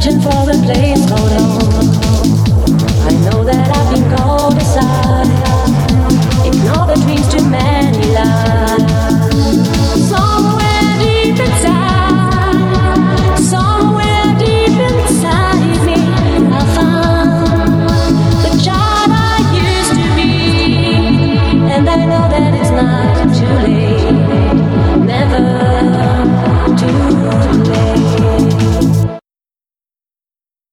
searching for the place called home. I know that.